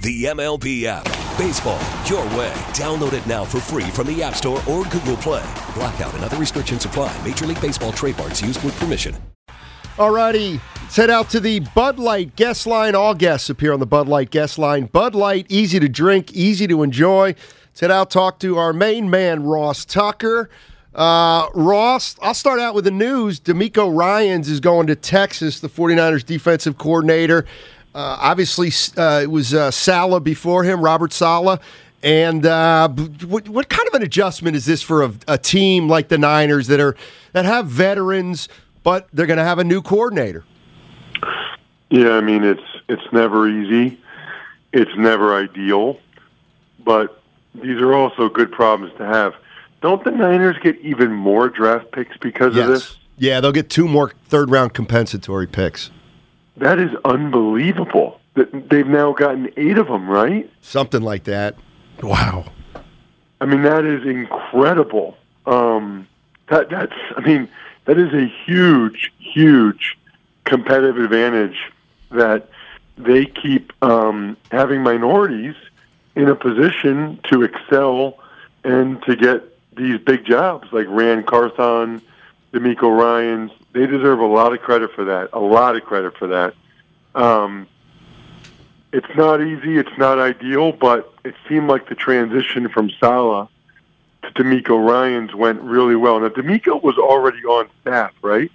The MLB app. Baseball, your way. Download it now for free from the App Store or Google Play. Blackout and other restrictions apply. Major League Baseball trademarks used with permission. Alrighty, let's head out to the Bud Light guest line. All guests appear on the Bud Light guest line. Bud Light, easy to drink, easy to enjoy. Let's head out, talk to our main man, Ross Tucker. Uh, Ross, I'll start out with the news. DeMeco Ryans is going to Texas, the 49ers defensive coordinator. Uh, obviously, uh, it was uh, Saleh before him, Robert Saleh. And uh, what, what, kind of an adjustment is this for a, a team like the Niners that are that have veterans – but they're going to have a new coordinator. Yeah, I mean it's it's never easy, it's never ideal, but these are also good problems to have. Don't the Niners get even more draft picks because yes. of this? Yeah, they'll get two more third round compensatory picks. That is unbelievable. That they've now gotten eight of them, right? Something like that. Wow. I mean, that is incredible. Um, that that's. I mean, that is a huge, huge competitive advantage that they keep um, having minorities in a position to excel and to get these big jobs like Ran Carthon, DeMeco Ryans. They deserve a lot of credit for that. A lot of credit for that. Um, it's not easy. It's not ideal, but it seemed like the transition from Saleh to DeMeco Ryans went really well. Now, DeMeco was already on staff, right?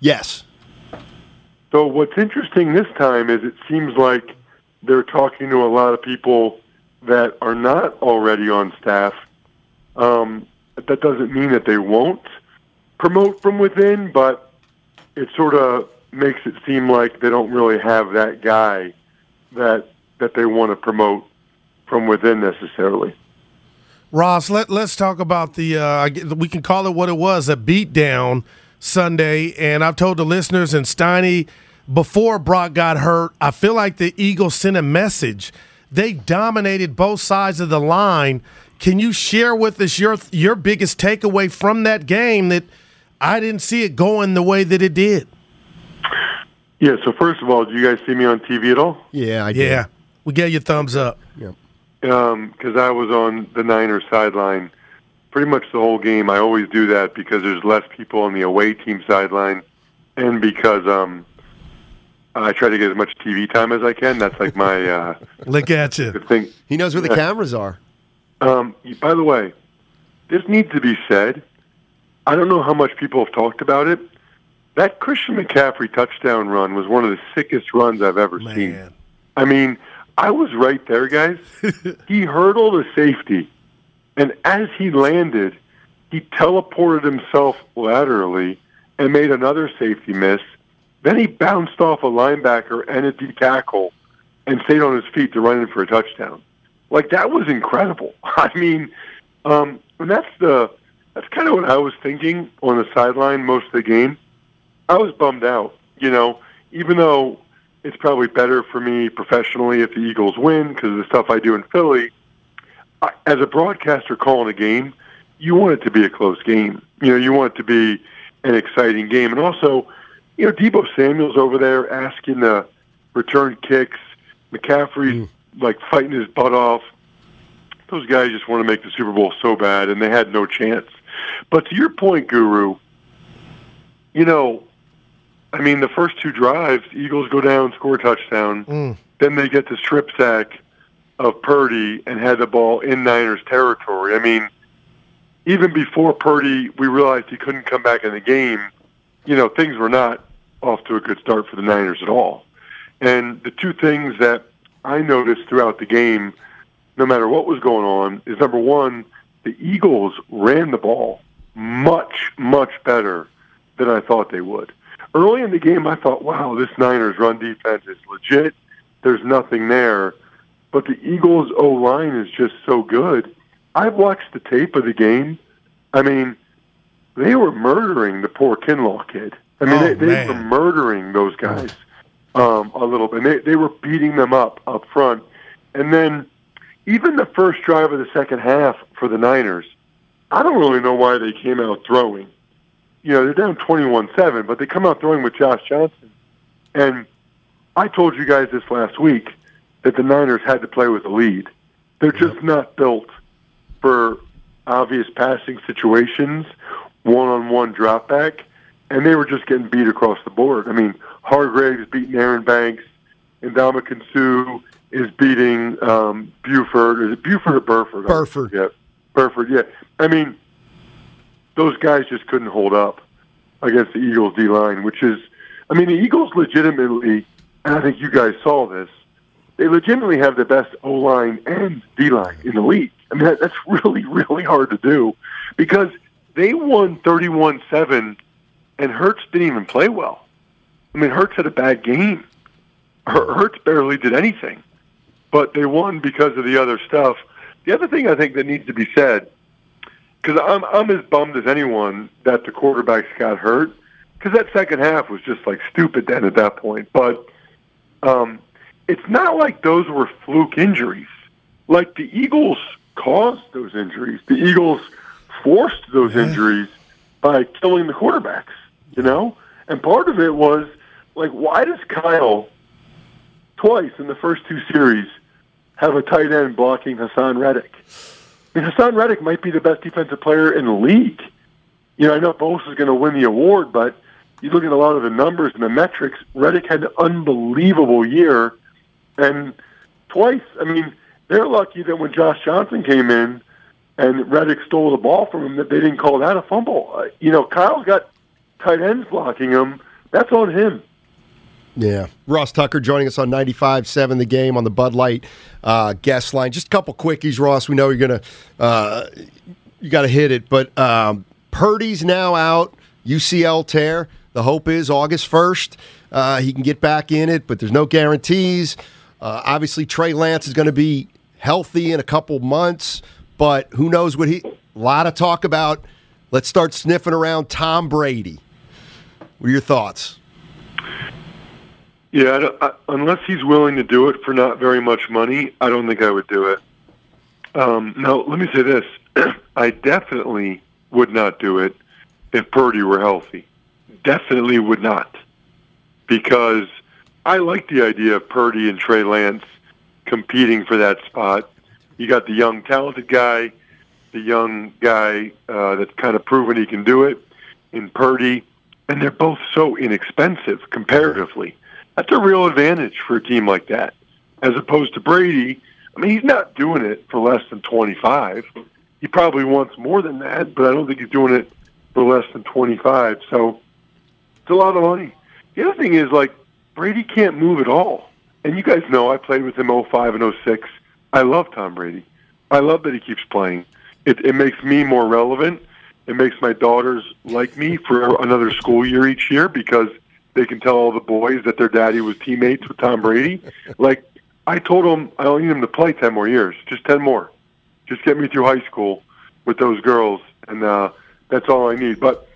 Yes. So what's interesting this time is it seems like they're talking to a lot of people that are not already on staff. Um, that doesn't mean that they won't promote from within, but it sort of makes it seem like they don't really have that guy that that they want to promote from within necessarily. Ross, let, let's talk about the, uh, we can call it what it was, a beatdown Sunday. And I've told the listeners and Steiny before Brock got hurt, I feel like the Eagles sent a message. They dominated both sides of the line. Can you share with us your your biggest takeaway from that game that I didn't see it going the way that it did? Yeah, so first of all, do you guys see me on TV at all? Yeah, I did. Yeah. We gave you thumbs up. Yeah because um, I was on the Niners sideline pretty much the whole game. I always do that because there's less people on the away team sideline, and because um, I try to get as much TV time as I can. That's like my uh, look at you thing. He knows where the cameras are. Um, by the way, this needs to be said. I don't know how much people have talked about it. That Christian McCaffrey touchdown run was one of the sickest runs I've ever Man. seen. I mean, I was right there, guys. he hurdled a safety, and as he landed, he teleported himself laterally and made another safety miss. Then he bounced off a linebacker and a D tackle and stayed on his feet to run in for a touchdown. Like that was incredible. I mean, um, and that's the that's kind of what I was thinking on the sideline most of the game. I was bummed out, you know, even though it's probably better for me professionally if the Eagles win because of the stuff I do in Philly. As a broadcaster calling a game, you want it to be a close game. You know, you want it to be an exciting game. And also, you know, Deebo Samuel's over there asking the return kicks. McCaffrey's mm. like fighting his butt off. Those guys just want to make the Super Bowl so bad, and they had no chance. But to your point, Guru, you know, I mean, the first two drives, Eagles go down, score a touchdown. Mm. Then they get the strip sack of Purdy and had the ball in Niners territory. I mean, even before Purdy, we realized he couldn't come back in the game. You know, things were not off to a good start for the Niners at all. And the two things that I noticed throughout the game, no matter what was going on, is number one, the Eagles ran the ball much, much better than I thought they would early in the game, I thought, wow, this Niners run defense is legit. There's nothing there. But the Eagles' O line is just so good. I've watched the tape of the game. I mean, they were murdering the poor Kinlaw kid. I mean, Oh, they, they man. were murdering those guys um, a little bit. They, they were beating them up up front. And then even the first drive of the second half for the Niners, I don't really know why they came out throwing. You know, they're down 21-7, but they come out throwing with Josh Johnson. And I told you guys this last week that the Niners had to play with a lead. They're just not built for obvious passing situations, one-on-one drop back, and they were just getting beat across the board. I mean, Hargrave's beating Aaron Banks, and Dominican Sue is beating um, Buford. Is it Buford or Burford? Burford. Yeah, Burford. Yeah. I mean, those guys just couldn't hold up against the Eagles D line, which is, I mean, the Eagles legitimately, and I think you guys saw this, they legitimately have the best O line and D line in the league. I mean, that, that's really, really hard to do because they won 31 7, and Hurts didn't even play well. I mean, Hurts had a bad game. Hurts barely did anything, but they won because of the other stuff. The other thing I think that needs to be said, because I'm I'm as bummed as anyone that the quarterbacks got hurt, because that second half was just like stupid then at that point. But um, it's not like those were fluke injuries. Like the Eagles caused those injuries. The Eagles forced those injuries by killing the quarterbacks. You know, and part of it was like, why does Kyle twice in the first two series have a tight end blocking Haason Reddick? I mean, Haason Reddick might be the best defensive player in the league. You know, I know Bosa is going to win the award, but you look at a lot of the numbers and the metrics. Reddick had an unbelievable year, and twice. I mean, they're lucky that when Josh Johnson came in and Reddick stole the ball from him, that they didn't call that a fumble. Uh, you know, Kyle's got tight ends blocking him. That's on him. Yeah. Ross Tucker joining us on 95.7 The Game on the Bud Light uh, guest line. Just a couple quickies, Ross. We know you're going to uh, you got to hit it, but um, Purdy's now out, UCL tear. The hope is August 1st uh, he can get back in it, but there's no guarantees. Uh, obviously, Trey Lance is going to be healthy in a couple months, but who knows what he. A lot of talk about. Let's start sniffing around Tom Brady. What are your thoughts? Yeah, I I, unless he's willing to do it for not very much money, I don't think I would do it. Um, now, let me say this: I definitely would not do it if Purdy were healthy. Definitely would not, because I like the idea of Purdy and Trey Lance competing for that spot. You got the young, talented guy, the young guy uh, that's kind of proven he can do it in Purdy, and they're both so inexpensive comparatively. That's a real advantage for a team like that, as opposed to Brady. I mean, he's not doing it for less than twenty-five. He probably wants more than that, but I don't think he's doing it for less than twenty-five. So it's a lot of money. The other thing is like Brady can't move at all, and you guys know I played with him 05 and 06. I love Tom Brady. I love that he keeps playing. It, it makes me more relevant. It makes my daughters like me for another school year each year because they can tell all the boys that their daddy was teammates with Tom Brady. Like I told him, I don't need him to play ten more years, just ten more. Just get me through high school with those girls, and uh, that's all I need. But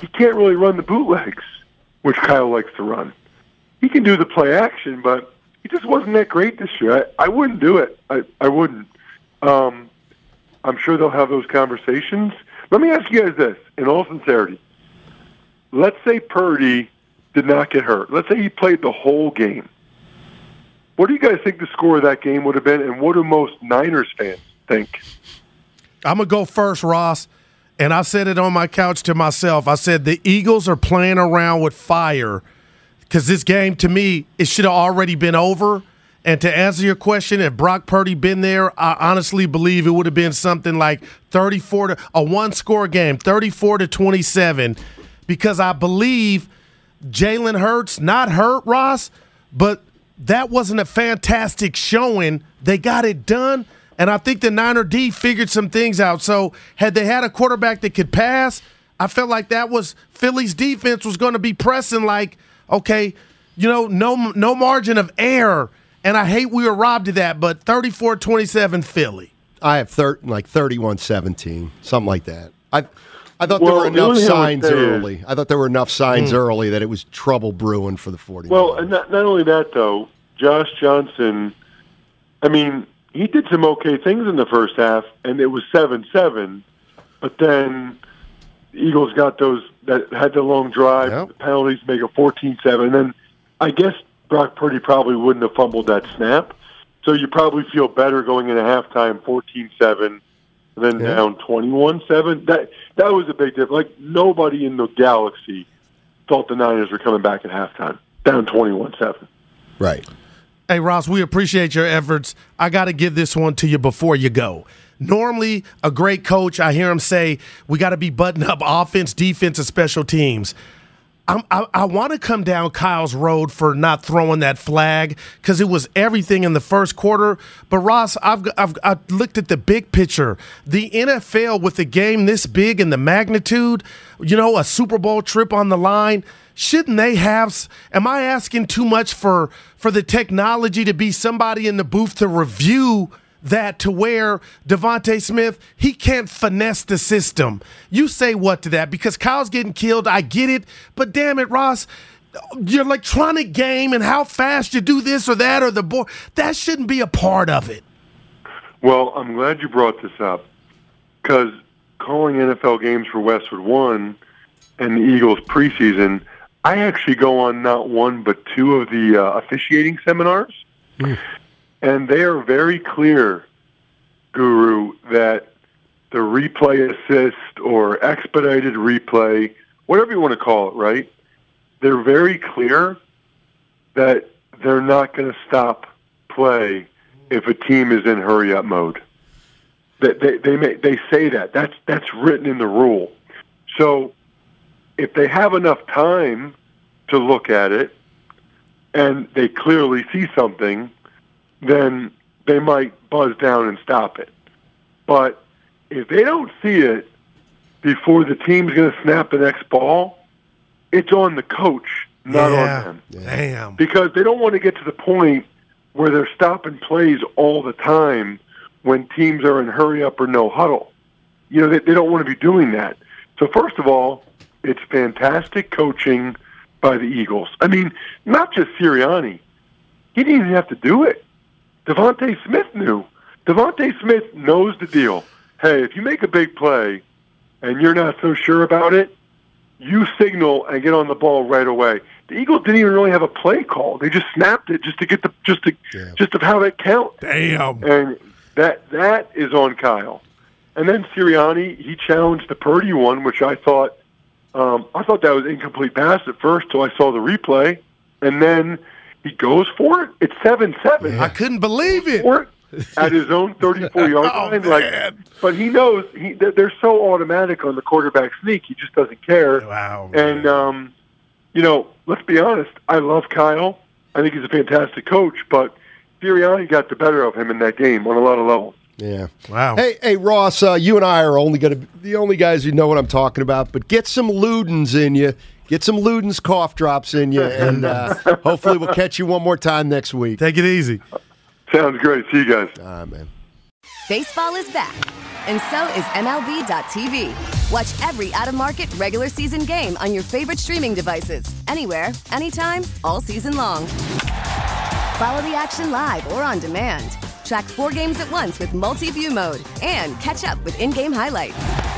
he can't really run the bootlegs, which Kyle likes to run. He can do the play action, but he just wasn't that great this year. I, I wouldn't do it. I, I wouldn't. Um, I'm sure they'll have those conversations. Let me ask you guys this, in all sincerity. Let's say Purdy did not get hurt. Let's say he played the whole game. What do you guys think the score of that game would have been, and what do most Niners fans think? I'm gonna go first, Ross. And I said it on my couch to myself. I said the Eagles are playing around with fire because this game, to me, it should have already been over. And to answer your question, if Brock Purdy been there, I honestly believe it would have been something like 34 to a one score game, 34 to 27, because I believe Jalen Hurts not hurt Ross, but that wasn't a fantastic showing. They got it done. And I think the Niner D figured some things out. So had they had a quarterback that could pass, I felt like that was Philly's defense was going to be pressing like, okay, you know, no no margin of error. And I hate we were robbed of that, but 34-27 Philly. I have thir- like 31-17, something like that. I I thought Well, there were enough thing I would signs is- early. I thought there were enough signs hmm. early that it was trouble brewing for the 49ers. Well, and not, not only that though, Josh Johnson. I mean, he did some okay things in the first half, and it was seven-seven. But then the Eagles got those that had the long drive, Yep. the penalties, make it 14-7. And then I guess Brock Purdy probably wouldn't have fumbled that snap. So you probably feel better going into halftime, 14-7, then Yeah. down 21-7. That that was a big difference. Like nobody in the galaxy thought the Niners were coming back at halftime, down 21-7. right. Hey, Ross, we appreciate your efforts. I got to give this one to you before you go. Normally, a great coach, I hear him say, we got to be buttoned up offense, defense, and special teams. I'm, I, I want to come down Kyle's road for not throwing that flag because it was everything in the first quarter. But Ross, I've, I've I looked at the big picture. The NFL with a game this big and the magnitude, you know, a Super Bowl trip on the line. Shouldn't they have? Am I asking too much for for the technology to be somebody in the booth to review? That to where DeVonta Smith he can't finesse the system. You say what to that? Because Kyle's getting killed. I get it, but damn it, Ross, your electronic game and how fast you do this or that or the board that shouldn't be a part of it. Well, I'm glad you brought this up because calling NFL games for Westwood One and the Eagles preseason, I actually go on not one but two of the uh, officiating seminars, and they are very clear, Guru, that the replay assist or expedited replay, whatever you want to call it, right? They're very clear that they're not going to stop play if a team is in hurry up mode. They they they, may, they say that that's that's written in the rule. So if they have enough time to look at it and they clearly see something, then they might buzz down and stop it. But if they don't see it before the team's going to snap the next ball, it's on the coach, not yeah. on them Damn. because they don't want to get to the point where they're stopping plays all the time when teams are in hurry up or no huddle. You know, they, they don't want to be doing that. So first of all, it's fantastic coaching by the Eagles. I mean, not just Sirianni. He didn't even have to do it. DeVonta Smith knew. DeVonta Smith knows the deal. Hey, if you make a big play and you're not so sure about it, you signal and get on the ball right away. The Eagles didn't even really have a play call. They just snapped it just to get the just to Yeah. just to have it count. Damn. And that that is on Kyle. And then Sirianni, he challenged the Purdy one, which I thought um, I thought that was incomplete pass at first till I saw the replay, and then he goes for it. It's seven seven. I couldn't believe it. For it at his own 34 yard Oh, line, man. like, but he knows he they're they're so automatic on the quarterback sneak. He just doesn't care. Wow. And um, you know, let's be honest. I love Kyle. I think he's a fantastic coach, but Sirianni got the better of him in that game on a lot of levels. Yeah. Wow. Hey, hey, Ross, uh, you and I are only going to be the only guys who know what I'm talking about, but get some Luden's in you. Get some Luden's cough drops in you, and uh, hopefully we'll catch you one more time next week. Take it easy. Sounds great. See you guys. All right, man. Baseball is back, and so is MLB.tv. Watch every out of market regular season game on your favorite streaming devices, anywhere, anytime, all season long. Follow the action live or on demand. Track four games at once with multi view mode and catch up with in game highlights.